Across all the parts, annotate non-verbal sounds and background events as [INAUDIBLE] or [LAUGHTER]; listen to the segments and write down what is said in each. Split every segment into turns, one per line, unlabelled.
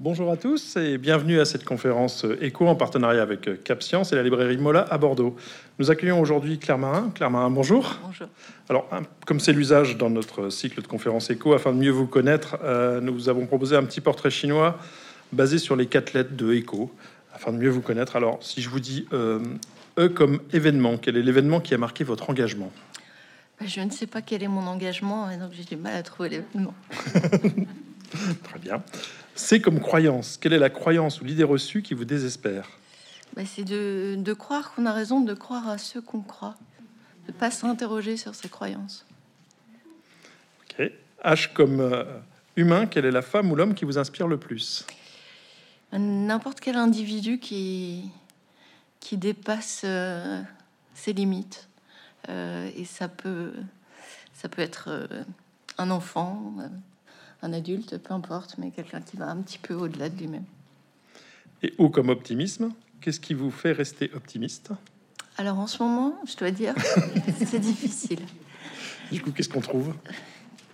Bonjour à tous et bienvenue à cette conférence éco en partenariat avec Cap Science et la librairie Mola à Bordeaux. Nous accueillons aujourd'hui Claire Marin. Claire Marin, bonjour.
Bonjour.
Alors, comme c'est l'usage dans notre cycle de conférences éco, afin de mieux vous connaître, euh, nous vous avons proposé un petit portrait chinois basé sur les quatre lettres de éco, afin de mieux vous connaître. Alors, si je vous dis euh, E comme événement, quel est l'événement qui a marqué votre engagement?
Bah, Je ne sais pas quel est mon engagement et donc j'ai du mal à trouver l'événement. [LAUGHS]
Très bien. C comme croyance, quelle est la croyance ou l'idée reçue qui vous désespère
Bah, C'est de, de croire qu'on a raison de croire à ce qu'on croit, de pas s'interroger sur ses croyances.
Ok. H comme euh, humain, quelle est la femme ou l'homme qui vous inspire le plus
N'importe quel individu qui, qui dépasse euh, ses limites. Euh, et ça peut, ça peut être un enfant, un adulte, peu importe, mais quelqu'un qui va un petit peu au-delà de lui-même.
Et O comme optimisme, qu'est-ce qui vous fait rester optimiste?
Alors en ce moment, je dois dire, [LAUGHS] c'est difficile.
Du coup, qu'est-ce qu'on trouve?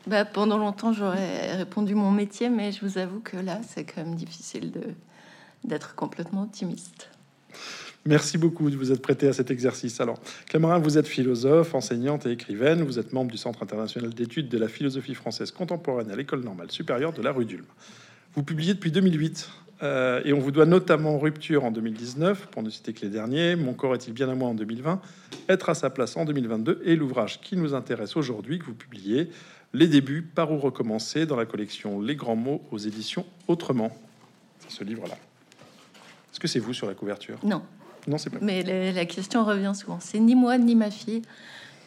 Bah, pendant longtemps, j'aurais répondu mon métier, mais je vous avoue que là, c'est quand même difficile de d'être complètement optimiste.
Merci beaucoup de vous être prêté à cet exercice. Alors, Clamarin, vous êtes philosophe, enseignante et écrivaine. Vous êtes membre du Centre international d'études de la philosophie française contemporaine à l'École normale supérieure de la rue d'Ulm. Vous publiez depuis 2008 euh, et on vous doit notamment Rupture en 2019, pour ne citer que les derniers, Mon corps est-il bien à moi en 2020, Être à sa place en 2022 et l'ouvrage qui nous intéresse aujourd'hui que vous publiez, Les débuts, par où recommencer, dans la collection Les grands mots aux éditions Autrement. C'est ce livre-là. Est-ce que c'est vous sur la couverture?
Non,
Non, c'est pas.
mais la question revient souvent. C'est ni moi ni ma fille,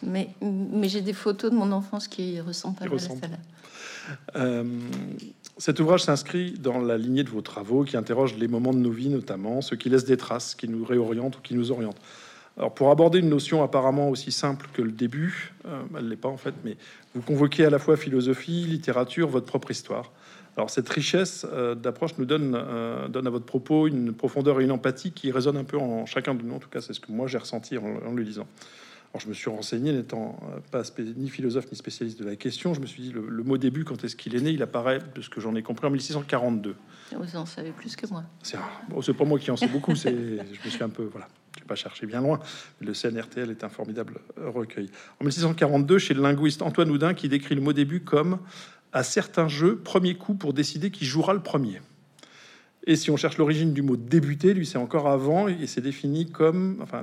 mais, mais j'ai des photos de mon enfance qui ressemblent pas
Qui
mal à celle-là.
Euh, cet ouvrage s'inscrit dans la lignée de vos travaux qui interrogent les moments de nos vies, notamment ceux qui laissent des traces, qui nous réorientent ou qui nous orientent. Alors, pour aborder une notion apparemment aussi simple que le début, euh, elle l'est pas en fait, mais vous convoquez à la fois philosophie, littérature, votre propre histoire. Alors, cette richesse euh, d'approche nous donne, euh, donne à votre propos une profondeur et une empathie qui résonnent un peu en chacun de nous. En tout cas, c'est ce que moi j'ai ressenti en, en le lisant. Alors, je me suis renseigné, n'étant euh, pas ni philosophe ni spécialiste de la question. Je me suis dit, le, le mot début, quand est-ce qu'il est né? Il apparaît, de ce que j'en ai compris, en 1642.
Vous en savez plus que moi.
C'est bon, pas moi qui en sais beaucoup, c'est, je me suis un peu, voilà, je vais pas cherché bien loin. Le CNRTL est un formidable recueil. En 1642, chez le linguiste Antoine Houdin, qui décrit le mot début comme à certains jeux, premier coup pour décider qui jouera le premier. Et si on cherche l'origine du mot débuter, lui, c'est encore avant, et c'est défini comme, enfin,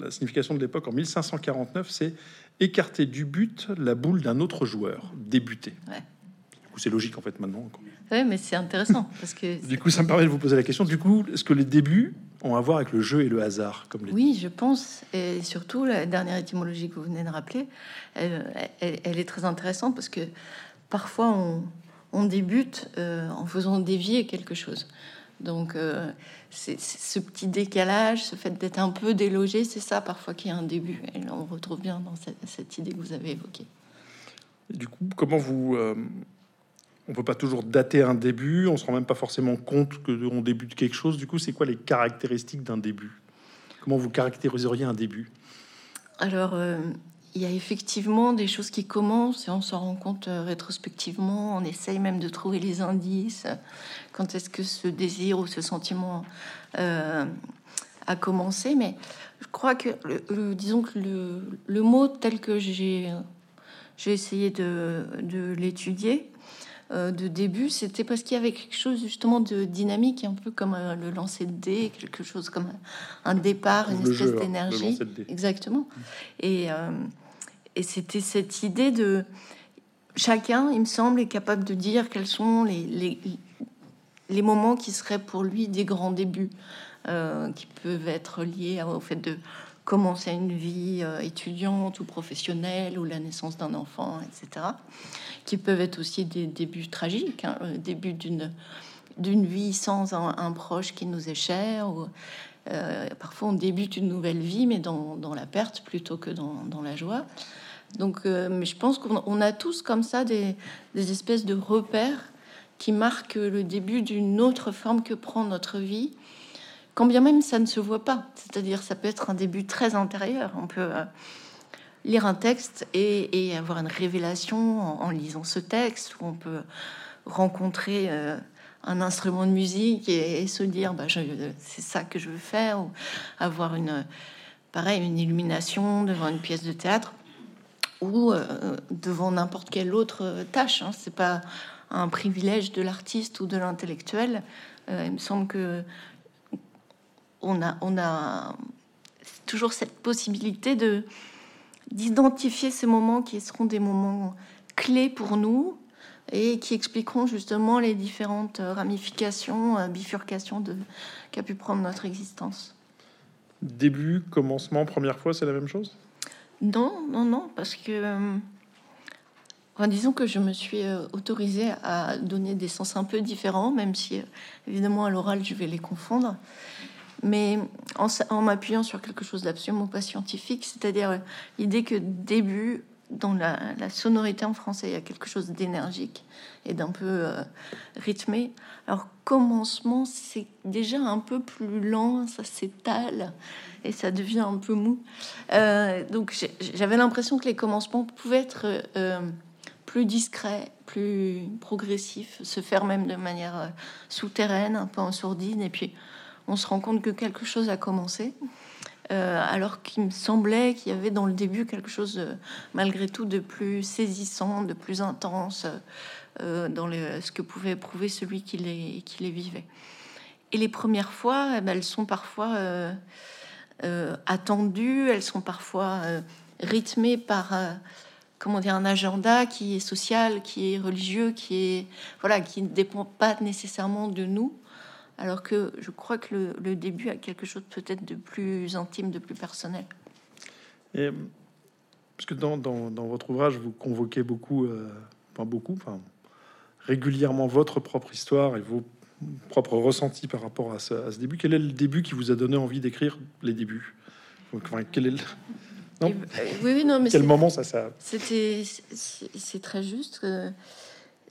la signification de l'époque en 1549, c'est écarter du but la boule d'un autre joueur, débuter.
Ouais.
Du coup, c'est logique en fait maintenant.
Oui, mais c'est intéressant parce que [LAUGHS]
Du coup, ça me permet de vous poser la question. Du coup, est-ce que les débuts ont à voir avec le jeu et le hasard, comme les
oui, je pense, et surtout la dernière étymologie que vous venez de rappeler, elle, elle- elle est très intéressante parce que parfois on, on débute euh, en faisant dévier quelque chose. Donc euh, c'est ce petit décalage, ce fait d'être un peu délogé, c'est ça parfois qui est un début. Et là, on retrouve bien dans cette, cette idée que vous avez évoquée.
Et du coup, comment vous euh, On peut pas toujours dater un début. On se rend même pas forcément compte que on débute quelque chose. Du coup, c'est quoi les caractéristiques d'un début? Comment vous caractériseriez un début?
Alors, euh, il y a effectivement des choses qui commencent et on s'en rend compte euh, rétrospectivement. On essaye même de trouver les indices. Quand est-ce que ce désir ou ce sentiment euh, a commencé Mais je crois que, le, le- disons que le, le mot tel que j'ai j'ai essayé de, de l'étudier, euh, de début, c'était parce qu'il y avait quelque chose justement de dynamique, un peu comme euh, le lancer de dés, quelque chose comme un, départ, une
Le
espèce
hein,
d'énergie. Exactement. Et, euh, et c'était cette idée de chacun, il me semble, est capable de dire quels sont les, les, moments qui seraient pour lui des grands débuts, euh, qui peuvent être liés au fait de commencer une vie euh, étudiante ou professionnelle ou la naissance d'un enfant, etc. Qui peuvent être aussi des débuts tragiques, hein, le début d'une d'une vie sans un, un proche qui nous est cher. Ou, euh, parfois, on débute une nouvelle vie, mais dans, la perte plutôt que dans, la joie. Donc, euh, mais je pense qu'on on a tous comme ça des, espèces de repères qui marquent le début d'une autre forme que prend notre vie, quand bien même ça ne se voit pas. C'est-à-dire, ça peut être un début très intérieur. On peut euh, lire un texte et, avoir une révélation en, en lisant ce texte, ou on peut rencontrer un instrument de musique et, se dire bah, c'est ça que je veux faire ou avoir une pareil une illumination devant une pièce de théâtre ou euh, devant n'importe quelle autre tâche hein. c'est pas un privilège de l'artiste ou de l'intellectuel euh, il me semble que on a on a toujours cette possibilité de d'identifier ces moments qui seront des moments clés pour nous et qui expliqueront justement les différentes ramifications, euh, bifurcations de qu'a pu prendre notre existence.
Début, commencement, première fois, c'est la même chose?
Non, non, non, parce que euh, disons que je me suis euh, autorisée à donner des sens un peu différents, même si évidemment à l'oral je vais les confondre mais en, m'appuyant sur quelque chose d'absolument pas scientifique, c'est-à-dire l'idée que début, dans la, sonorité en français, il y a quelque chose d'énergique et d'un peu euh, rythmé. Alors commencement, c'est déjà un peu plus lent, ça s'étale et ça devient un peu mou. Euh, donc j'avais l'impression que les commencements pouvaient être euh, plus discrets, plus progressifs, se faire même de manière souterraine, un peu en sourdine, et puis on se rend compte que quelque chose a commencé. Euh, alors qu'il me semblait qu'il y avait dans le début quelque chose, euh, malgré tout, de plus saisissant, de plus intense euh, dans ce que pouvait éprouver celui qui les, vivait. Et les premières fois, eh ben, elles sont parfois attendues, elles sont parfois rythmées par comment dire un agenda qui est social, qui est religieux, qui est voilà, qui ne dépend pas nécessairement de nous alors que je crois que le, début a quelque chose peut-être de plus intime, de plus personnel.
Et, parce que dans, votre ouvrage, vous convoquez beaucoup, euh, pas beaucoup, enfin, régulièrement votre propre histoire et vos propres ressentis par rapport à ce, début. Quel est le début qui vous a donné envie d'écrire les débuts? Enfin, quel est le...
Non? Oui, oui, non, mais
quel moment ça, ça...
C'était, c'est très juste. Que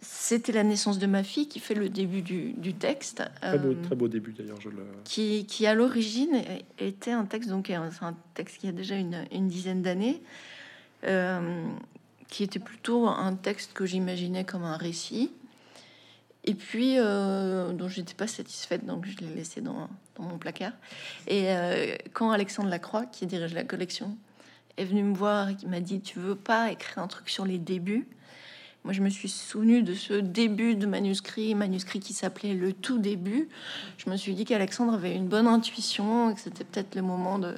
c'était la naissance de ma fille qui fait le début du, texte.
Très beau, euh, très beau début d'ailleurs. Je
qui, qui, à l'origine était un texte, donc c'est un texte qui a déjà une, dizaine d'années, euh, qui était plutôt un texte que j'imaginais comme un récit, et puis euh, dont j'étais pas satisfaite, donc je l'ai laissé dans, dans, mon placard. Et quand Alexandre Lacroix, qui dirige la collection, est venu me voir et qui m'a dit Tu veux pas écrire un truc sur les débuts? Moi, je me suis souvenu de ce début de manuscrit, manuscrit qui s'appelait Le tout début. Je me suis dit qu'Alexandre avait une bonne intuition et que c'était peut-être le moment de,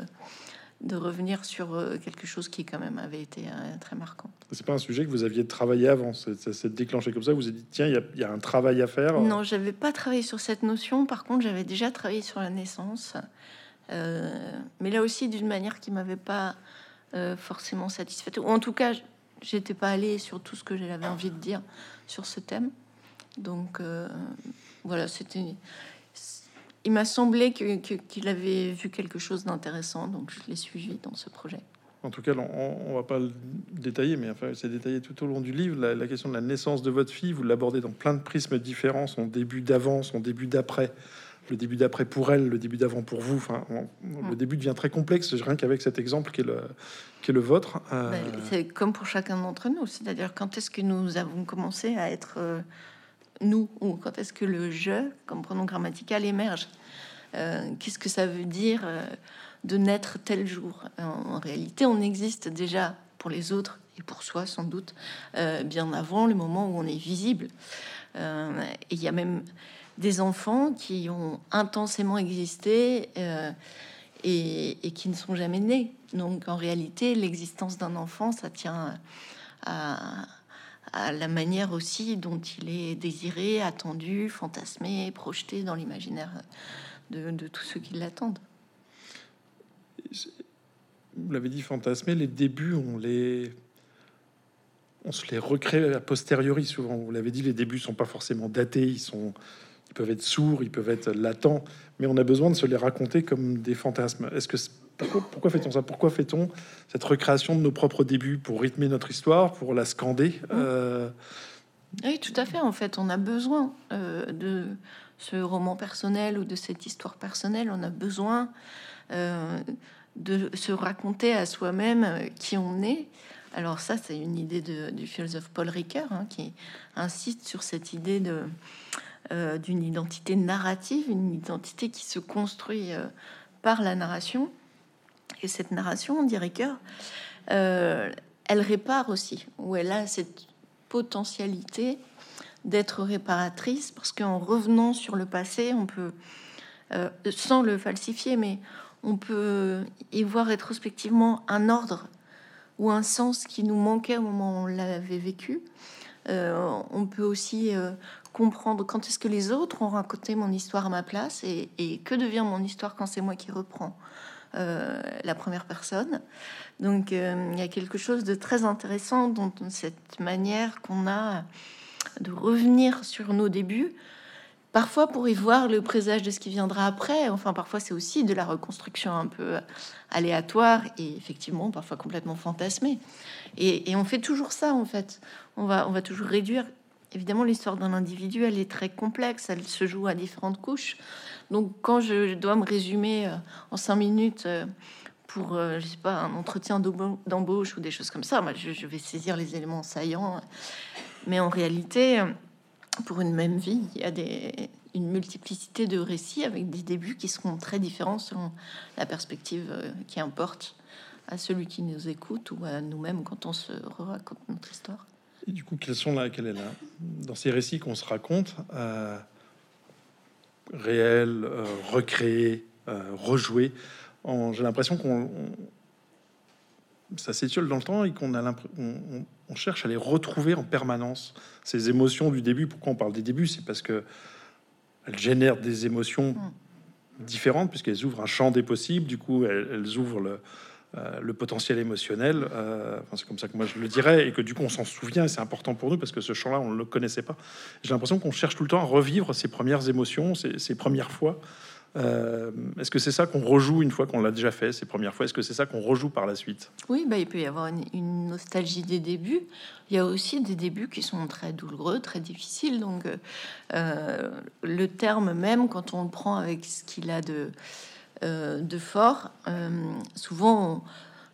de revenir sur euh, quelque chose qui, quand même, avait été euh, très marquant.
C'est pas un sujet que vous aviez travaillé avant, ça s'est déclenché comme ça. Vous avez dit, tiens, il y, a un travail à faire.
Non, j'avais pas travaillé sur cette notion. Par contre, j'avais déjà travaillé sur la naissance. Euh, mais là aussi, d'une manière qui m'avait pas forcément satisfaite. Ou en tout cas, j'étais pas allée sur tout ce que j'avais envie de dire sur ce thème. Donc euh, voilà, c'était. Il m'a semblé qu'il avait vu quelque chose d'intéressant, donc je l'ai suivi dans ce projet.
En tout cas, on, on va pas le détailler, mais enfin, c'est détaillé tout au long du livre. La, la, question de la naissance de votre fille, vous l'abordez dans plein de prismes différents, son début d'avant, son début d'après, le début d'après pour elle, le début d'avant pour vous. Enfin, le début devient très complexe, rien qu'avec cet exemple qui est le, qui est le vôtre.
Euh, ben, c'est comme pour chacun d'entre nous, c'est-à-dire quand est-ce que nous avons commencé à être euh, nous, ou quand est-ce que le je, comme pronom grammatical, émerge. Euh, qu'est-ce que ça veut dire de naître tel jour? En, réalité, on existe déjà pour les autres et pour soi sans doute bien avant le moment où on est visible. et il y a même des enfants qui ont intensément existé euh, et, qui ne sont jamais nés. Donc en réalité, l'existence d'un enfant, ça tient à, la manière aussi dont il est désiré, attendu, fantasmé, projeté dans l'imaginaire de, tous ceux qui l'attendent.
Vous l'avez dit, fantasmé, les débuts, on les on se les recrée a posteriori souvent. Vous l'avez dit, les débuts sont pas forcément datés, ils sont peuvent être sourds, ils peuvent être latents, mais on a besoin de se les raconter comme des fantasmes. Est-ce que pourquoi, fait-on ça? Pourquoi fait-on cette recréation de nos propres débuts pour rythmer notre histoire, pour la scander mmh. euh,
Oui, tout à fait. En fait, on a besoin euh, de ce roman personnel ou de cette histoire personnelle. On a besoin euh, de se raconter à soi-même qui on est. Alors ça, c'est une idée de, du philosophe Paul Ricoeur hein, qui insiste sur cette idée de d'une identité narrative, une identité qui se construit par la narration. Et cette narration, dirait Ricoeur, elle répare aussi, ou elle a cette potentialité d'être réparatrice, parce qu'en revenant sur le passé, on peut, euh, sans le falsifier, mais on peut y voir rétrospectivement un ordre ou un sens qui nous manquait au moment où on l'avait vécu. Euh, on peut aussi euh, comprendre quand est-ce que les autres ont raconté mon histoire à ma place et, et que devient mon histoire quand c'est moi qui reprends la première personne. Donc il y a quelque chose de très intéressant dans cette manière qu'on a de revenir sur nos débuts, parfois pour y voir le présage de ce qui viendra après. Enfin, parfois c'est aussi de la reconstruction un peu aléatoire et effectivement parfois complètement fantasmée. Et, on fait toujours ça en fait. On va, on va toujours réduire. Évidemment, l'histoire d'un individu, elle est très complexe. Elle se joue à différentes couches. Donc, quand je dois me résumer euh, en cinq minutes euh, pour, euh, je sais pas, un entretien d'embauche ou des choses comme ça, moi, je, vais saisir les éléments saillants mais en réalité, pour une même vie, il y a une multiplicité de récits avec des débuts qui seront très différents selon la perspective qui importe à celui qui nous écoute ou à nous-mêmes quand on se raconte notre histoire.
Et du coup, quelles sont là, quelle est là dans ces récits qu'on se raconte, euh, réels, euh, recréés, euh, rejoués J'ai l'impression qu'on ça s'étiole dans le temps et qu'on a on, on, cherche à les retrouver en permanence. Ces émotions du début, pourquoi on parle des débuts? C'est parce que elles génèrent des émotions différentes, puisqu'elles ouvrent un champ des possibles. Du coup, elles, ouvrent le, euh, le, potentiel émotionnel. Euh, c'est comme ça que moi je le dirais, et que du coup on s'en souvient, c'est important pour nous parce que ce champ-là on ne le connaissait pas. J'ai l'impression qu'on cherche tout le temps à revivre ces premières émotions, ces premières fois. Euh, est-ce que c'est ça qu'on rejoue une fois qu'on l'a déjà fait ces premières fois? Est-ce que c'est ça qu'on rejoue par la suite?
Oui, bah, il peut y avoir une, nostalgie des débuts. Il y a aussi des débuts qui sont très douloureux, très difficiles. Donc, le terme même, quand on le prend avec ce qu'il a de, de fort, souvent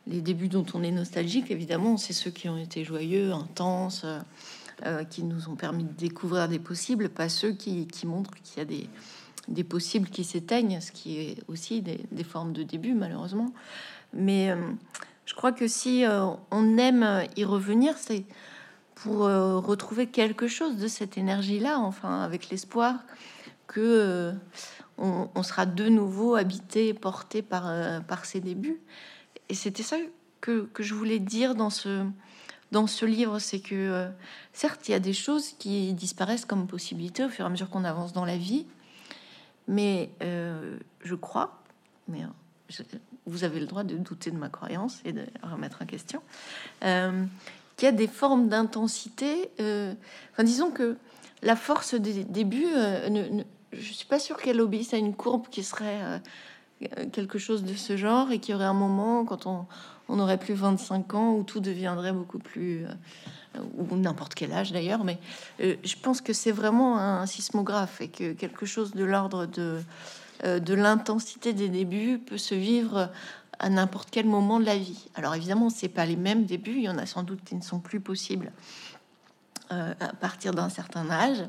les débuts dont on est nostalgique, évidemment, c'est ceux qui ont été joyeux, intenses. qui nous ont permis de découvrir des possibles, pas ceux qui montrent qu'il y a des, possibles qui s'éteignent, ce qui est aussi des, formes de début, malheureusement. Mais euh, je crois que si euh, on aime y revenir, c'est pour euh, retrouver quelque chose de cette énergie-là, enfin, avec l'espoir que on, sera de nouveau habité, porté par, par ces débuts. Et c'était ça que, que, je voulais dire dans ce, dans ce livre, c'est que certes, il y a des choses qui disparaissent comme possibilité au fur et à mesure qu'on avance dans la vie. Mais euh, je crois, mais euh, vous avez le droit de douter de ma croyance et de remettre en question, euh, qu'il y a des formes d'intensité. enfin, disons que la force des débuts, ne, je suis pas sûre qu'elle obéisse à une courbe qui serait quelque chose de ce genre et qu'il y aurait un moment quand on, on aurait plus 25 ans où tout deviendrait beaucoup plus ou n'importe quel âge d'ailleurs, mais euh, je pense que c'est vraiment un sismographe et que quelque chose de l'ordre de, euh, de l'intensité des débuts peut se vivre à n'importe quel moment de la vie. Alors évidemment, c'est pas les mêmes débuts, il y en a sans doute qui ne sont plus possibles euh, à partir d'un certain âge,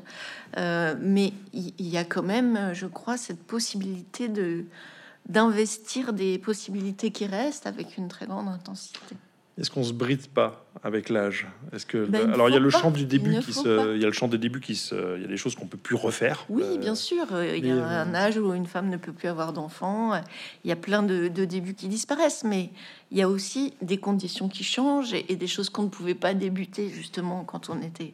mais il y, a quand même, je crois, cette possibilité de d'investir des possibilités qui restent avec une très grande intensité.
Est-ce qu'on se bride pas avec l'âge? Est-ce que ben, alors il y a le champ du début qui se, il y a le champ des débuts qui se, il y a des choses qu'on peut plus refaire.
Oui, euh, bien sûr. Il y a un âge où une femme ne peut plus avoir d'enfants. Il y a plein de, débuts qui disparaissent, mais il y a aussi des conditions qui changent et, des choses qu'on ne pouvait pas débuter justement quand on était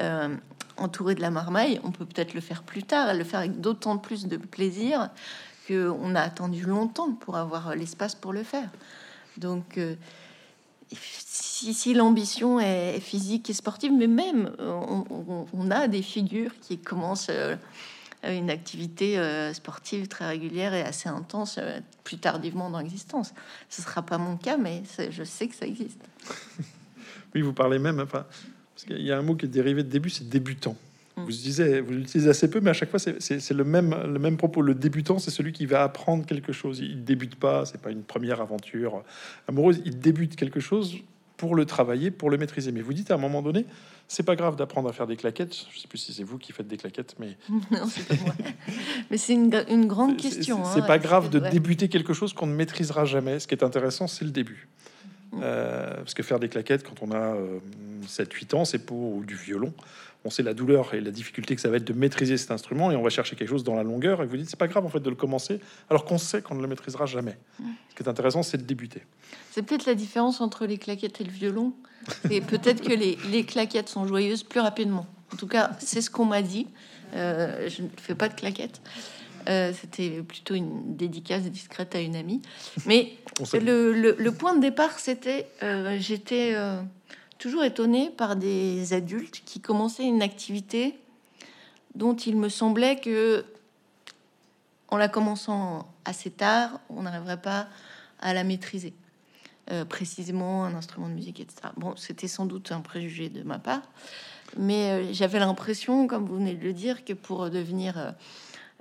euh, entouré de la marmaille. On peut peut-être le faire plus tard, le faire avec d'autant plus de plaisir que on a attendu longtemps pour avoir l'espace pour le faire. Donc euh, si, l'ambition est physique et sportive, mais même on, a des figures qui commencent euh, une activité euh, sportive très régulière et assez intense euh, plus tardivement dans l'existence. Ce sera pas mon cas, mais je sais que ça existe. [LAUGHS]
oui, vous parlez même, enfin, parce y a un mot qui est dérivé de début, c'est débutant. Vous disiez, vous l'utilisez assez peu, mais à chaque fois, c'est le même, le même propos. Le débutant, c'est celui qui va apprendre quelque chose. Il débute pas, c'est pas une première aventure amoureuse. Il débute quelque chose pour le travailler, pour le maîtriser. Mais vous dites à un moment donné, c'est pas grave d'apprendre à faire des claquettes. Je sais plus si c'est vous qui faites des claquettes, mais [LAUGHS]
non, c'est pas moi. Mais c'est une, une grande question.
C'est
hein,
pas grave de
ouais.
débuter quelque chose qu'on ne maîtrisera jamais. Ce qui est intéressant, c'est le début.
Mm.
Euh, parce que faire des claquettes quand on a 7-8 ans, c'est pour ou du violon. On sait la douleur et la difficulté que ça va être de maîtriser cet instrument et on va chercher quelque chose dans la longueur et vous dites c'est pas grave en fait de le commencer alors qu'on sait qu'on ne le maîtrisera jamais. Ce qui est intéressant, c'est de débuter.
C'est peut-être la différence entre les claquettes et le violon. Et peut-être que les, les claquettes sont joyeuses plus rapidement. En tout cas, c'est ce qu'on m'a dit. Euh, je ne fais pas de claquettes. Euh, C'était plutôt une dédicace discrète à une amie. Mais le, le- le point de départ, c'était euh, j'étais euh, toujours étonnée par des adultes qui commençaient une activité dont il me semblait que, en la commençant assez tard, on n'arriverait pas à la maîtriser. Euh, précisément un instrument de musique, etc. Bon, c'était sans doute un préjugé de ma part, mais euh, j'avais l'impression, comme vous venez de le dire, que pour devenir,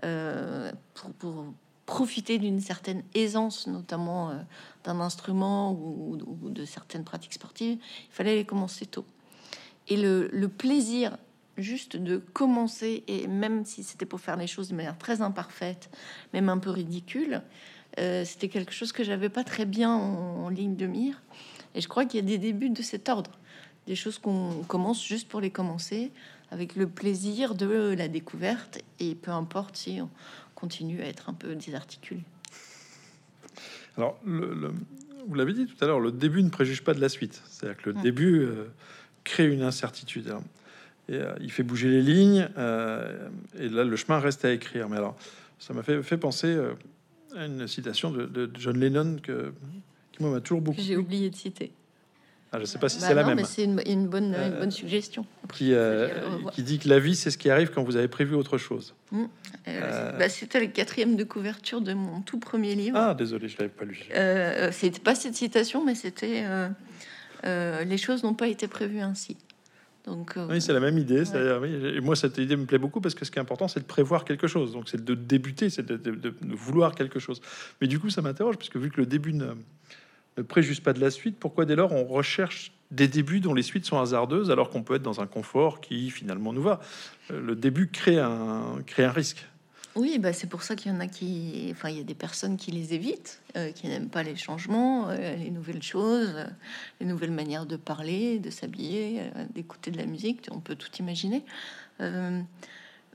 euh, pour, pour profiter d'une certaine aisance, notamment euh, d'un instrument ou, de certaines pratiques sportives, il fallait les commencer tôt. Et le, plaisir juste de commencer, et même si c'était pour faire les choses de manière très imparfaite, même un peu ridicule, euh, c'était quelque chose que j'avais pas très bien en, en ligne de mire. Et je crois qu'il y a des débuts de cet ordre, des choses qu'on commence juste pour les commencer, avec le plaisir de la découverte, et peu importe si on continue à être un peu désarticulé.
Alors, le- le- vous l'avez dit tout à l'heure, le début ne préjuge pas de la suite. C'est-à-dire que le
Mm.
début euh, crée une incertitude. hein. Et, euh, il fait bouger les lignes, euh, et là, le chemin reste à écrire. Mais alors, ça m'a fait, fait penser à une citation de, de John Lennon que, qui m'a toujours beaucoup
j'ai oublié de citer.
Ah, je sais pas si
Bah
c'est la
non,
même.
mais c'est une, une bonne, une
Euh,
bonne suggestion.
Qui, euh,
que revoie.
qui dit que la vie, c'est ce qui arrive quand vous avez prévu autre chose.
Euh,
euh,
bah, C'était le quatrième de couverture de mon tout premier livre.
Ah, désolé, je l'avais pas lu.
Euh, c'était pas cette citation, mais c'était euh, euh, les choses n'ont pas été prévues ainsi. Donc, euh,
Oui, c'est la même idée. c'est-à-dire, oui, et moi, cette idée me plaît beaucoup parce que ce qui est important, c'est de prévoir quelque chose. Donc, c'est de débuter, c'est de, de- vouloir quelque chose. Mais du coup, ça m'interroge, puisque vu que le début ne, ne préjuge pas de la suite, pourquoi dès lors on recherche des débuts dont les suites sont hasardeuses alors qu'on peut être dans un confort qui finalement nous va? Euh, Le début crée un, crée un risque.
oui, bah, c'est pour ça qu'il y en a qui, enfin, il y a des personnes qui les évitent, euh, qui n'aiment pas les changements, euh, les nouvelles choses, les nouvelles manières de parler, de s'habiller, d'écouter de la musique. On peut tout imaginer.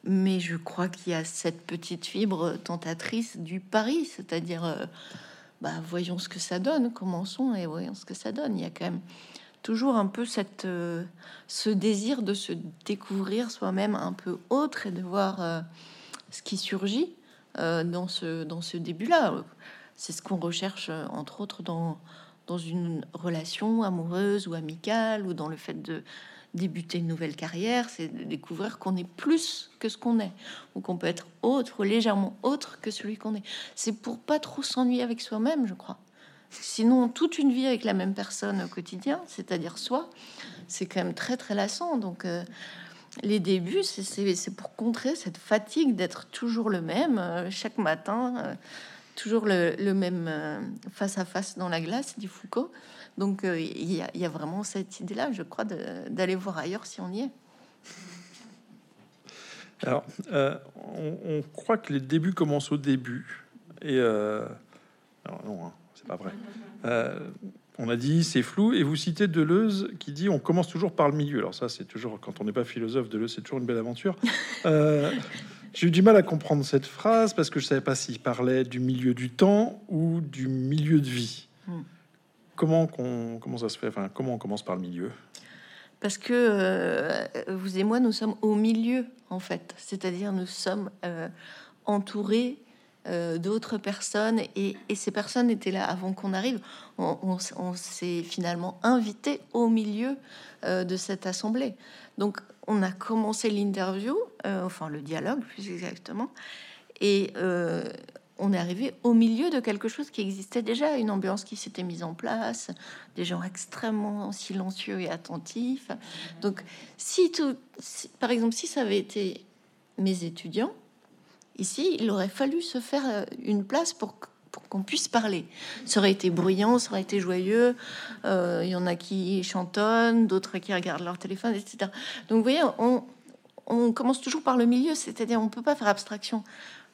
Mais je crois qu'il y a cette petite fibre tentatrice du pari, c'est-à-dire, bah, voyons ce que ça donne, commençons et voyons ce que ça donne. Il y a quand même toujours un peu cette, euh, ce désir de se découvrir soi-même un peu autre et de voir euh, ce qui surgit euh, dans ce, dans ce début-là. C'est ce qu'on recherche, entre autres, dans, dans une relation amoureuse ou amicale, ou dans le fait de débuter une nouvelle carrière, c'est de découvrir qu'on est plus que ce qu'on est, ou qu'on peut être autre, légèrement autre que celui qu'on est. C'est pour pas trop s'ennuyer avec soi-même, je crois. Sinon, toute une vie avec la même personne au quotidien, c'est-à-dire soi, c'est quand même très très lassant. Donc, euh, les débuts, c'est- pour contrer cette fatigue d'être toujours le même euh, chaque matin, euh, toujours le, même face à face dans la glace, dit Foucault. Donc, euh, il y, a- il y a vraiment cette idée-là, je crois, d'aller voir ailleurs si on y est.
Alors, euh, on, on croit que les débuts commencent au début. Et euh, alors non, hein, c'est pas vrai. On a dit c'est flou. Et vous citez Deleuze qui dit on commence toujours par le milieu. Alors ça, c'est toujours quand on n'est pas philosophe, Deleuze, c'est toujours une belle aventure. [LAUGHS] J'ai eu du mal à comprendre cette phrase parce que je savais pas s'il parlait du milieu du temps ou du milieu de vie.
Hmm.
Comment, qu'on, comment ça se fait Enfin, comment on commence par le milieu?
Parce que euh, vous et moi, nous sommes au milieu, en fait. C'est-à-dire, nous sommes euh, entourés euh, d'autres personnes et, ces personnes étaient là avant qu'on arrive. On, s'est finalement invité au milieu de cette assemblée. Donc, on a commencé l'interview, enfin le dialogue plus exactement, et on est arrivé au milieu de quelque chose qui existait déjà, une ambiance qui s'était mise en place, des gens extrêmement silencieux et attentifs. Donc, si tout, par exemple, si ça avait été mes étudiants, ici, il aurait fallu se faire euh, une place pour, qu'on puisse parler. Ça aurait été bruyant, ça aurait été joyeux. Euh, il y en a qui chantonnent, d'autres qui regardent leur téléphone, etc. Donc, vous voyez, on, on commence toujours par le milieu, c'est-à-dire on peut pas faire abstraction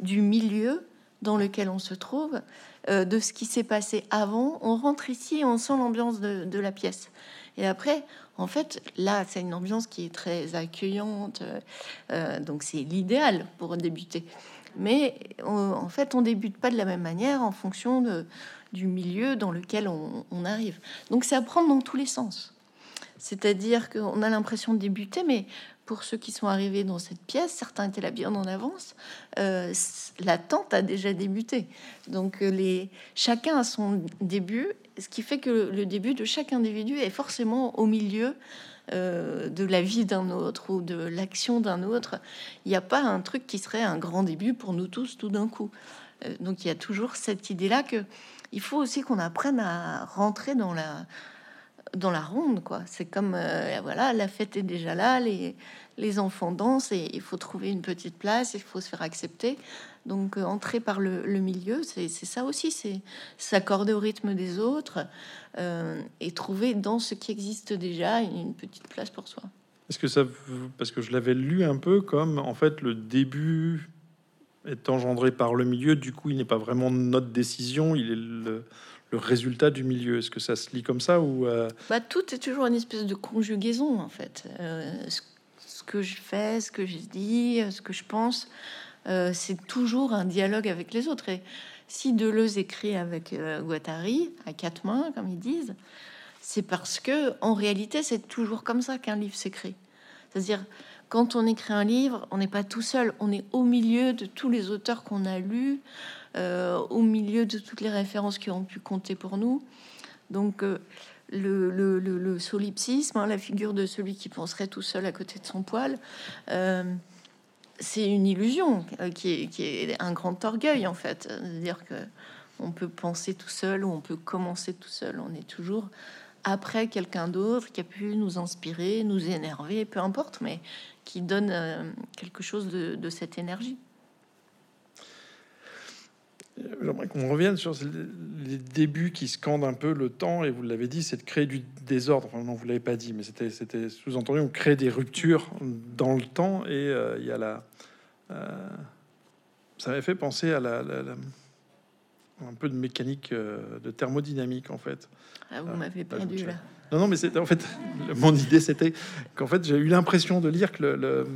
du milieu dans lequel on se trouve, euh, de ce qui s'est passé avant. On rentre ici et on sent l'ambiance de, la pièce. Et après, en fait, là, c'est une ambiance qui est très accueillante, euh, donc c'est l'idéal pour débuter. Mais en fait, on débute pas de la même manière en fonction du milieu dans lequel on, on arrive. Donc c'est à prendre dans tous les sens. C'est-à-dire qu'on a l'impression de débuter, mais pour ceux qui sont arrivés dans cette pièce, certains étaient là bien en avance, euh, l'attente a déjà débuté. Donc euh, les, chacun a son début, ce qui fait que le début de chaque individu est forcément au milieu euh, de la vie d'un autre ou de l'action d'un autre. Il n'y a pas un truc qui serait un grand début pour nous tous tout d'un coup. Donc il y a toujours cette idée-là que il faut aussi qu'on apprenne à rentrer dans la dans la ronde, quoi. C'est comme euh, voilà, la fête est déjà là, les les enfants dansent et il faut trouver une petite place, il faut se faire accepter. Donc entrer par le, le milieu, c'est ça aussi, c'est s'accorder au rythme des autres, euh, et trouver dans ce qui existe déjà une petite place pour soi.
Est-ce que ça, parce que je l'avais lu un peu comme en fait le début est engendré par le milieu, du coup il n'est pas vraiment notre décision, il est le, résultat du milieu. Est-ce que ça se lit comme ça ou euh?
bah, tout est toujours une espèce de conjugaison en fait. Euh, ce, que je fais, ce que je dis, ce que je pense, c'est toujours un dialogue avec les autres et si Deleuze écrit avec euh, Guattari à quatre mains, comme ils disent, c'est parce que en réalité, c'est toujours comme ça qu'un livre s'écrit. C'est-à-dire, quand on écrit un livre, on n'est pas tout seul, on est au milieu de tous les auteurs qu'on a lus, euh, au milieu de toutes les références qui ont pu compter pour nous. Donc, euh, le, solipsisme, hein, la figure de celui qui penserait tout seul à côté de son poil, c'est une illusion euh, qui est, un grand orgueil en fait, de dire que on peut penser tout seul ou on peut commencer tout seul. On est toujours après quelqu'un d'autre qui a pu nous inspirer, nous énerver, peu importe, mais qui donne euh, quelque chose de, cette énergie.
J'aimerais qu'on revienne sur les débuts qui scandent un peu le temps, et vous l'avez dit, c'est de créer du désordre. Enfin, non, vous l'avez pas dit, mais c'était sous-entendu, on crée des ruptures dans le temps, et euh, il y a la, euh, ça m'avait fait penser à la, un peu de mécanique euh, de thermodynamique en fait.
Ah, vous m'avez perdu là.
Non, non, mais c'était en fait [LAUGHS] mon idée, c'était qu'en fait j'ai eu l'impression de lire que le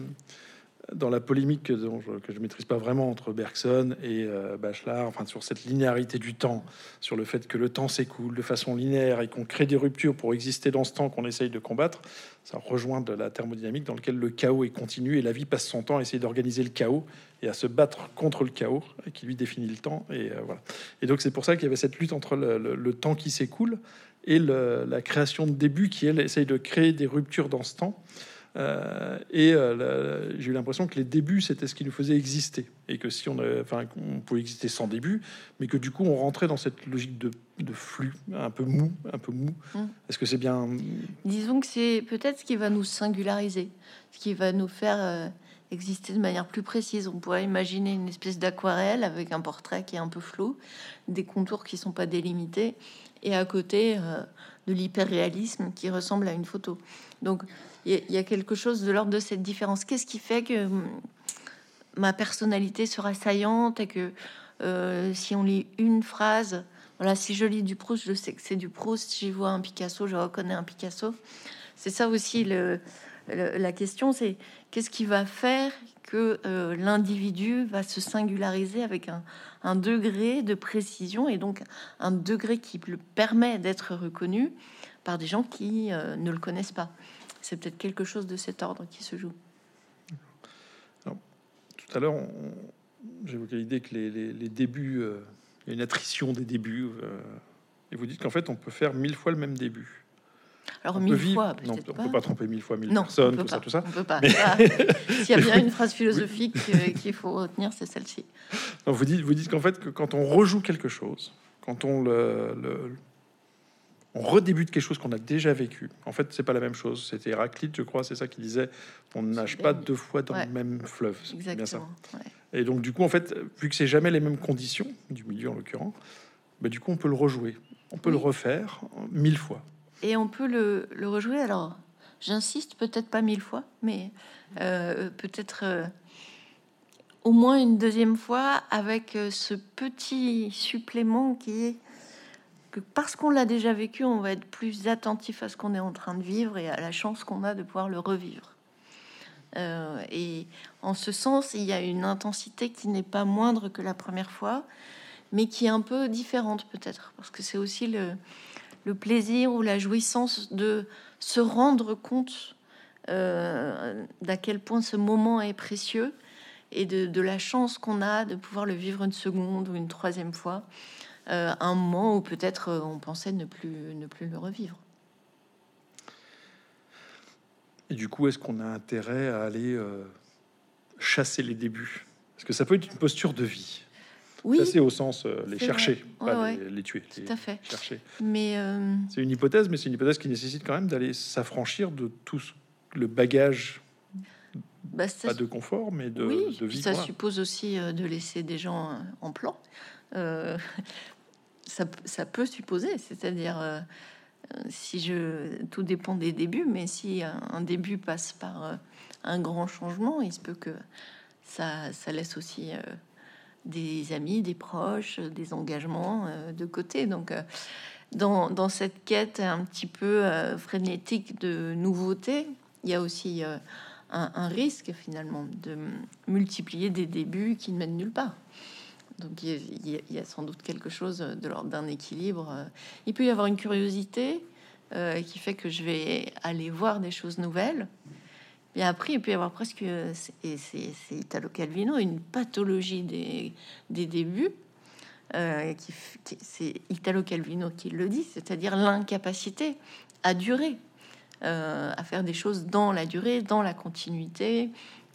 dans la polémique que, je, maîtrise pas vraiment entre Bergson et euh, Bachelard, enfin sur cette linéarité du temps, sur le fait que le temps s'écoule de façon linéaire et qu'on crée des ruptures pour exister dans ce temps qu'on essaye de combattre, ça rejoint de la thermodynamique dans lequel le chaos est continu et la vie passe son temps à essayer d'organiser le chaos et à se battre contre le chaos qui lui définit le temps. Et euh, voilà. Et donc c'est pour ça qu'il y avait cette lutte entre le, temps qui s'écoule et la création de début qui elle essaye de créer des ruptures dans ce temps. Euh, et euh, j'ai eu l'impression que les débuts, c'était ce qui nous faisait exister. Et que si on, enfin, on pouvait exister sans début, mais que du coup, on rentrait dans cette logique de, de flux un peu mou, un peu mou. Hum. Est-ce que c'est bien
Disons que c'est peut-être ce qui va nous singulariser, ce qui va nous faire euh, exister de manière plus précise. On pourrait imaginer une espèce d'aquarelle avec un portrait qui est un peu flou, des contours qui sont pas délimités, et à côté de l'hyperréalisme qui ressemble à une photo. Donc il y, a quelque chose de l'ordre de cette différence. Qu'est-ce qui fait que hum, ma personnalité sera saillante et que euh, si on lit une phrase, voilà, si je lis du Proust, je sais que c'est du Proust. Si je vois un Picasso, je reconnais un Picasso. C'est ça aussi le, la question, c'est qu'est-ce qui va faire que euh, l'individu va se singulariser avec un, un, degré de précision et donc un degré qui le permet d'être reconnu par des gens qui euh, ne le connaissent pas c'est peut-être quelque chose de cet ordre qui se joue.
tout à l'heure, j'évoquais l'idée que les, débuts, euh, il y a une attrition des débuts, euh, et vous dites qu'en fait, on peut faire mille fois le même début.
Alors mille fois,
non, on ne peut pas tromper mille fois mille personnes, tout ça, tout ça.
On peut pas. S'il y a bien [LAUGHS] une phrase philosophique euh, qu'il faut retenir, c'est celle-ci.
Vous dites, vous dites qu'en fait, que quand on rejoue quelque chose, quand on le on redébute quelque chose qu'on a déjà vécu. En fait, c'est pas la même chose. C'était Héraclite, je crois, c'est ça qui disait on ne nage pas deux fois dans le même fleuve.
Exactement. Bien ça.
Et donc, du coup, en fait, vu que c'est jamais les mêmes conditions, du milieu en l'occurrence, bah, du coup, on peut le rejouer. On peut le refaire mille fois.
Et on peut le, le rejouer. Alors, j'insiste, peut-être pas mille fois, mais euh, peut-être euh, au moins une deuxième fois avec euh, ce petit supplément qui est parce qu'on l'a déjà vécu, on va être plus attentif à ce qu'on est en train de vivre et à la chance qu'on a de pouvoir le revivre. Euh, et en ce sens, il y a une intensité qui n'est pas moindre que la première fois, mais qui est un peu différente peut-être, parce que c'est aussi le, plaisir ou la jouissance de se rendre compte euh, d'à quel point ce moment est précieux et de la chance qu'on a de pouvoir le vivre une seconde ou une troisième fois. Euh, un moment où peut-être euh, on pensait ne plus, ne plus le revivre.
Et du coup, est-ce qu'on a intérêt à aller euh, chasser les débuts? Parce que ça peut être une posture de vie.
Oui,
chasser au sens les chercher, pas Les, tuer.
Tout à fait.
Chercher.
Mais
c'est une hypothèse, mais c'est une hypothèse qui nécessite quand même d'aller s'affranchir de tout le bagage.
Bah,
pas de confort, mais de,
oui,
de vie.
Ça suppose aussi de laisser des gens en plan. Euh, [LAUGHS] ça, peut supposer, c'est-à-dire euh, si je tout dépend des débuts, mais si un, début passe par euh, un grand changement, il se peut que ça, ça laisse aussi des amis, des proches, des engagements de côté. Donc dans, dans, cette quête un petit peu frénétique de nouveauté, il y a aussi un, risque finalement de multiplier des débuts qui ne mènent nulle part. Donc il y, a, sans doute quelque chose de l'ordre d'un équilibre. Il peut y avoir une curiosité euh, qui fait que je vais aller voir des choses nouvelles. Et après, il peut y avoir presque, et c'est Italo Calvino, une pathologie des, des débuts. Euh, qui, c'est Italo Calvino qui le dit, c'est-à-dire l'incapacité à durer, euh, à faire des choses dans la durée, dans la continuité,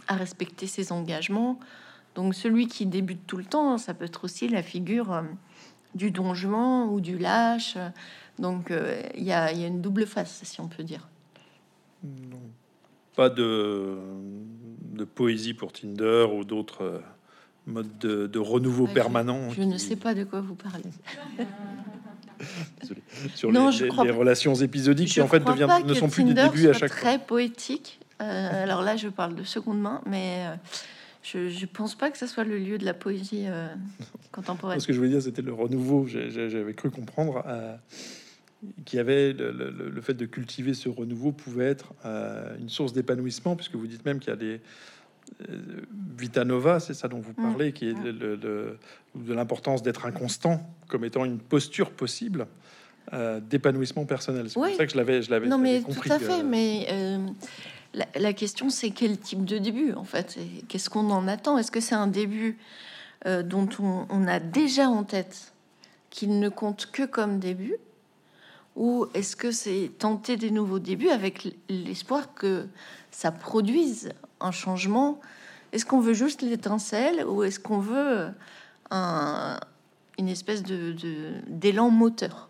à respecter ses engagements. Donc celui qui débute tout le temps, ça peut être aussi la figure euh, du donjon ou du lâche. Donc euh, il y, a une double face, si on peut dire.
Non. Pas de, de poésie pour Tinder ou d'autres modes de, renouveau permanent.
Je, ne sais pas de quoi vous parlez. [LAUGHS] [LAUGHS]
Sur non, les, je crois les, relations épisodiques qui en fait deviennent, ne sont plus des débuts à chaque
très fois. Très poétique. alors là, je parle de seconde main, mais je ne pense pas que ce soit le lieu de la poésie euh, [LAUGHS] contemporaine.
Ce que je voulais dire, c'était le renouveau. J'avais cru comprendre euh, qu'il y avait le, fait de cultiver ce renouveau pouvait être euh, une source d'épanouissement, puisque vous dites même qu'il y a des Vita Nova, c'est ça dont vous mm. parlez, qui est de l'importance d'être inconstant comme étant une posture possible d'épanouissement personnel. C'est pour ça que je l'avais, je l'avais.
Non, mais tout à fait, mais la, question, c'est quel type de début, en fait Qu'est-ce qu'on en attend? Est-ce que c'est un début euh, dont on, a déjà en tête qu'il ne compte que comme début? Ou est-ce que c'est tenter des nouveaux débuts avec l'espoir que ça produise un changement? Est-ce qu'on veut juste l'étincelle ou est-ce qu'on veut une espèce de d'élan moteur?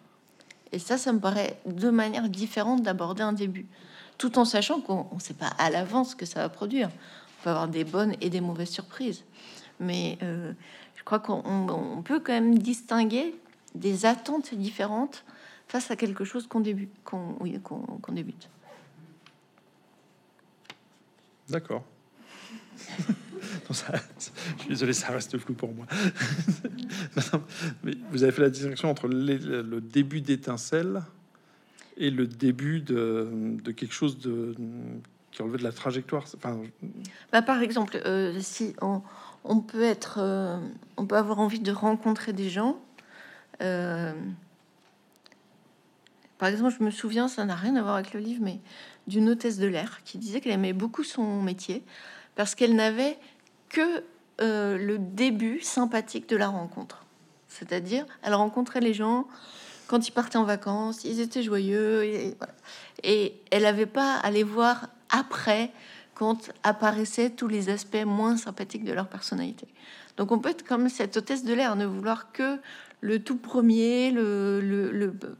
Et ça, ça me paraît deux manières différentes d'aborder un début tout en sachant qu'on ne sait pas à l'avance ce que ça va produire. On peut avoir des bonnes et des mauvaises surprises. Mais euh, je crois qu'on peut quand même distinguer des attentes différentes face à quelque chose qu'on débute. Qu'on débute.
D'accord. [LAUGHS] je suis désolé, ça reste flou pour moi. [LAUGHS] mais vous avez fait la distinction entre le début d'étincelle et le début de, quelque chose qui relevait de la trajectoire.
Bah, par exemple, euh, si on, on, peut être, euh, on peut avoir envie de rencontrer des gens. Euh, par exemple, je me souviens, ça n'a rien à voir avec le livre, mais d'une hôtesse de l'air qui disait qu'elle aimait beaucoup son métier parce qu'elle n'avait que le début sympathique de la rencontre. C'est-à-dire, elle rencontrait les gens, quand ils partaient en vacances, ils étaient joyeux. Et, elle n'avait pas à les voir après, quand apparaissaient tous les aspects moins sympathiques de leur personnalité. Donc on peut être comme cette hôtesse de l'air, ne vouloir que le tout premier,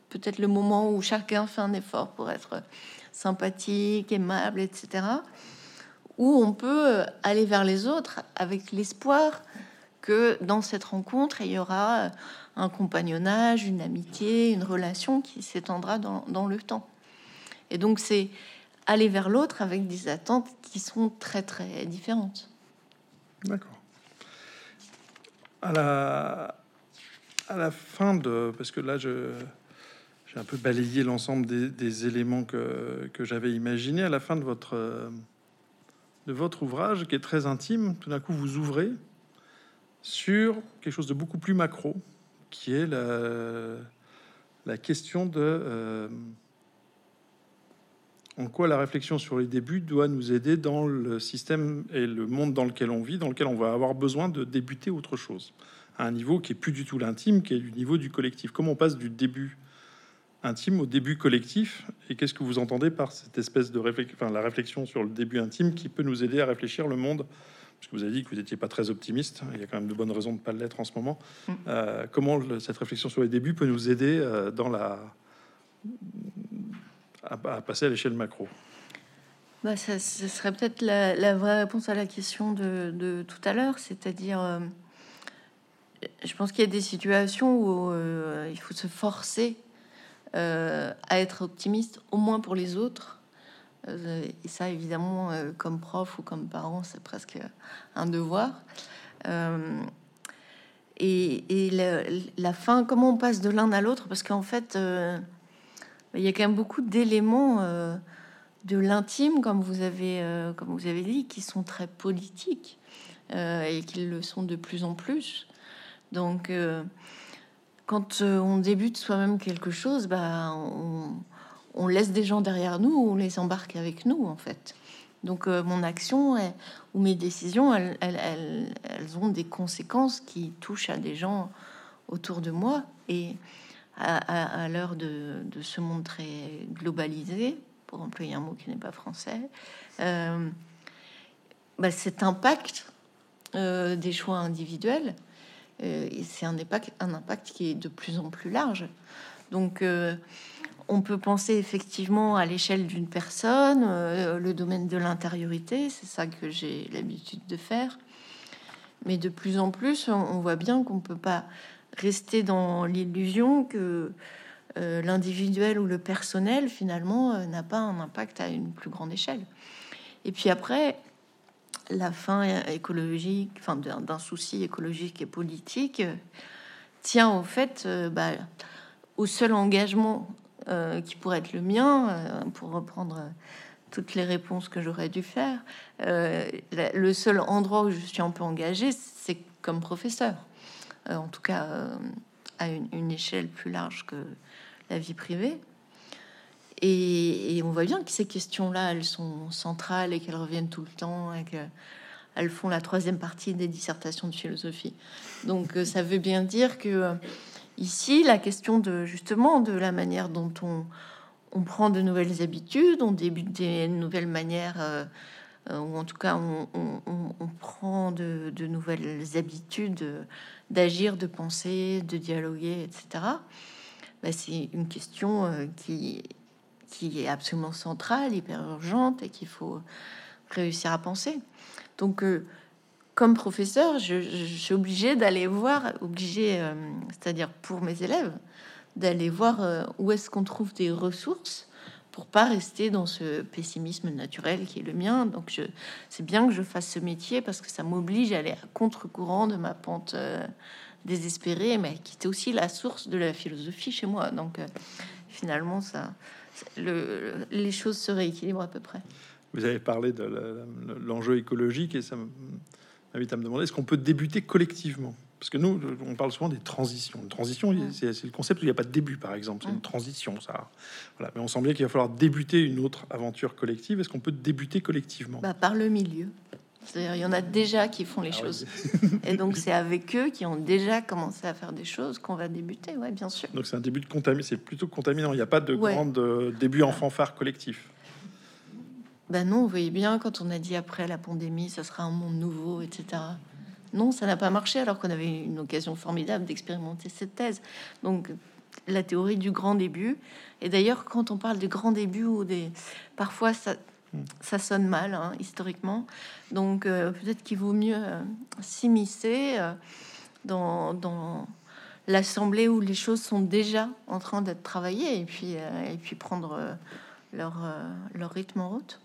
peut-être le moment où chacun fait un effort pour être sympathique, aimable, etc. Ou on peut aller vers les autres avec l'espoir que dans cette rencontre, il y aura un compagnonnage, une amitié, une relation qui s'étendra dans, le temps. Et donc c'est aller vers l'autre avec des attentes qui sont très très différentes.
D'accord. À la, à la fin de... Parce que là, je, j'ai un peu balayé l'ensemble des, éléments que, que j'avais imaginés. À la fin de votre, de votre ouvrage, qui est très intime, tout d'un coup, vous ouvrez sur quelque chose de beaucoup plus macro, qui est la, question de... Euh, en quoi la réflexion sur les débuts doit nous aider dans le système et le monde dans lequel on vit, dans lequel on va avoir besoin de débuter autre chose, à un niveau qui est plus du tout l'intime, qui est du niveau du collectif. Comment on passe du début intime au début collectif Et qu'est-ce que vous entendez par cette espèce de réflexion, enfin, la réflexion sur le début intime qui peut nous aider à réfléchir le monde? Parce que vous avez dit que vous n'étiez pas très optimiste. Il y a quand même de bonnes raisons de ne pas l'être en ce moment. Mm. Euh, comment cette réflexion sur les débuts peut nous aider euh, dans la à, passer à l'échelle macro?
Bah, ça, serait peut-être la, vraie réponse à la question de, tout à l'heure, c'est-à-dire, euh, je pense qu'il y a des situations où il faut se forcer euh, à être optimiste, au moins pour les autres. et ça, évidemment, comme prof ou comme parent, c'est presque un devoir. et, la, la, fin, comment on passe de l'un à l'autre? Parce qu'en fait, il y a quand même beaucoup d'éléments euh, de l'intime, comme vous avez, euh, comme vous avez dit, qui sont très politiques euh, et qui le sont de plus en plus. Donc, quand on débute soi-même quelque chose, bah, on, laisse des gens derrière nous, on les embarque avec nous, en fait. Donc, mon action ou mes décisions, elles, ont des conséquences qui touchent à des gens autour de moi et à, l'heure de, ce monde très globalisé, pour employer un mot qui n'est pas français, euh, bah, cet impact euh, des choix individuels, euh, c'est un impact, impact qui est de plus en plus large. Donc, on peut penser effectivement à l'échelle d'une personne, le domaine de l'intériorité, c'est ça que j'ai l'habitude de faire. Mais de plus en plus, on voit bien qu'on peut pas rester dans l'illusion que euh, l'individuel ou le personnel, finalement, euh, n'a pas un impact à une plus grande échelle. Et puis après, la fin écologique, enfin d'un souci écologique et politique, euh, tient au fait, bah, au seul engagement qui pourrait être le mien, pour reprendre toutes les réponses que j'aurais dû faire. le seul endroit où je suis un peu engagée, c'est comme professeur. Euh, en tout cas euh, à une, échelle plus large que la vie privée. Et, on voit bien que ces questions-là, elles sont centrales et qu'elles reviennent tout le temps et qu'elles font la troisième partie des dissertations de philosophie. Donc euh, ça veut bien dire que ici, la question de justement de la manière dont on, on prend de nouvelles habitudes, on débute des nouvelles manières, ou en tout cas on, on prend de, de, nouvelles habitudes d'agir, de penser, de dialoguer, etc. Ben, c'est une question euh, qui, qui est absolument centrale, hyper urgente et qu'il faut réussir à penser. Donc, euh, comme professeur, je, suis obligé d'aller voir, obligé, euh, c'est-à-dire pour mes élèves, d'aller voir où est-ce qu'on trouve des ressources pour pas rester dans ce pessimisme naturel qui est le mien. Donc, je, c'est bien que je fasse ce métier parce que ça m'oblige à aller à contre-courant de ma pente euh, désespérée, mais qui était aussi la source de la philosophie chez moi. Donc, euh, finalement, ça, le, les choses se rééquilibrent à peu près.
Vous avez parlé de l'enjeu écologique et ça m'invite à me demander est-ce qu'on peut débuter collectivement? Parce que nous, on parle souvent des transitions. Une transition, c'est le concept où il n'y a pas de début, par exemple. C'est une transition, ça. Voilà. Mais on sent bien qu'il va falloir débuter une autre aventure collective. Est-ce qu'on peut débuter collectivement?
Bah, Par le milieu. C'est-à-dire, il y en a déjà qui font les ah choses. [LAUGHS] Et donc, c'est avec eux qui ont déjà commencé à faire des choses qu'on va débuter, ouais, bien sûr.
Donc, c'est un début de contamination. C'est plutôt contaminant. Il n'y a pas de grand euh, début en fanfare collectif.
Ben non, vous voyez bien, quand on a dit après la pandémie, ça sera un monde nouveau, etc. Non, ça n'a pas marché alors qu'on avait une occasion formidable d'expérimenter cette thèse. Donc, la théorie du grand début. Et d'ailleurs, quand on parle du grand début ou des, parfois ça, ça sonne mal hein, historiquement. Donc, euh, peut-être qu'il vaut mieux euh, s'immiscer euh, dans, dans l'assemblée où les choses sont déjà en train d'être travaillées et puis et puis prendre leur leur rythme en route.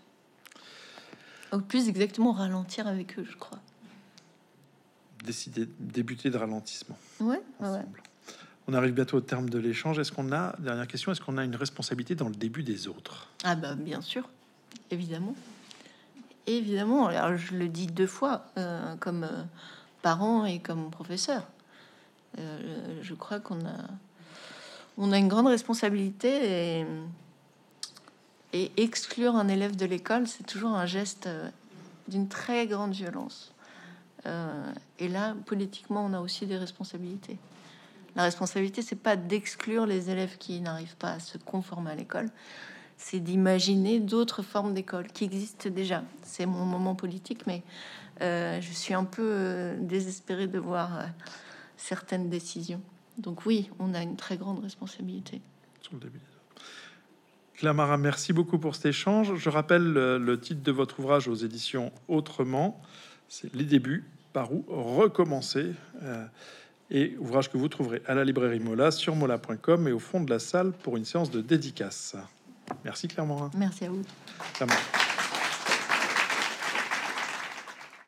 Ou plus exactement ralentir avec eux, je crois
décider, débuter de ralentissement.
Ouais, ouais,
On arrive bientôt au terme de l'échange. Est-ce qu'on a, dernière question, est-ce qu'on a une responsabilité dans le début des autres?
Ah bah bien sûr, évidemment. Évidemment, alors je le dis deux fois, euh, comme euh, parent et comme professeur. Euh, je crois qu'on a, une grande responsabilité et, et exclure un élève de l'école, c'est toujours un geste d'une très grande violence. Et là, politiquement, on a aussi des responsabilités. La responsabilité, c'est pas d'exclure les élèves qui n'arrivent pas à se conformer à l'école, c'est d'imaginer d'autres formes d'école qui existent déjà. C'est mon moment politique, mais euh, je suis un peu euh, désespérée de voir certaines décisions. Donc oui, on a une très grande responsabilité.
Marat, merci beaucoup pour cet échange. Je rappelle le titre de votre ouvrage aux éditions Autrement c'est Les débuts, par où recommencer. Euh, et ouvrage que vous trouverez à la librairie Mola sur mola.com et au fond de la salle pour une séance de dédicace. Merci Claire
Merci à vous.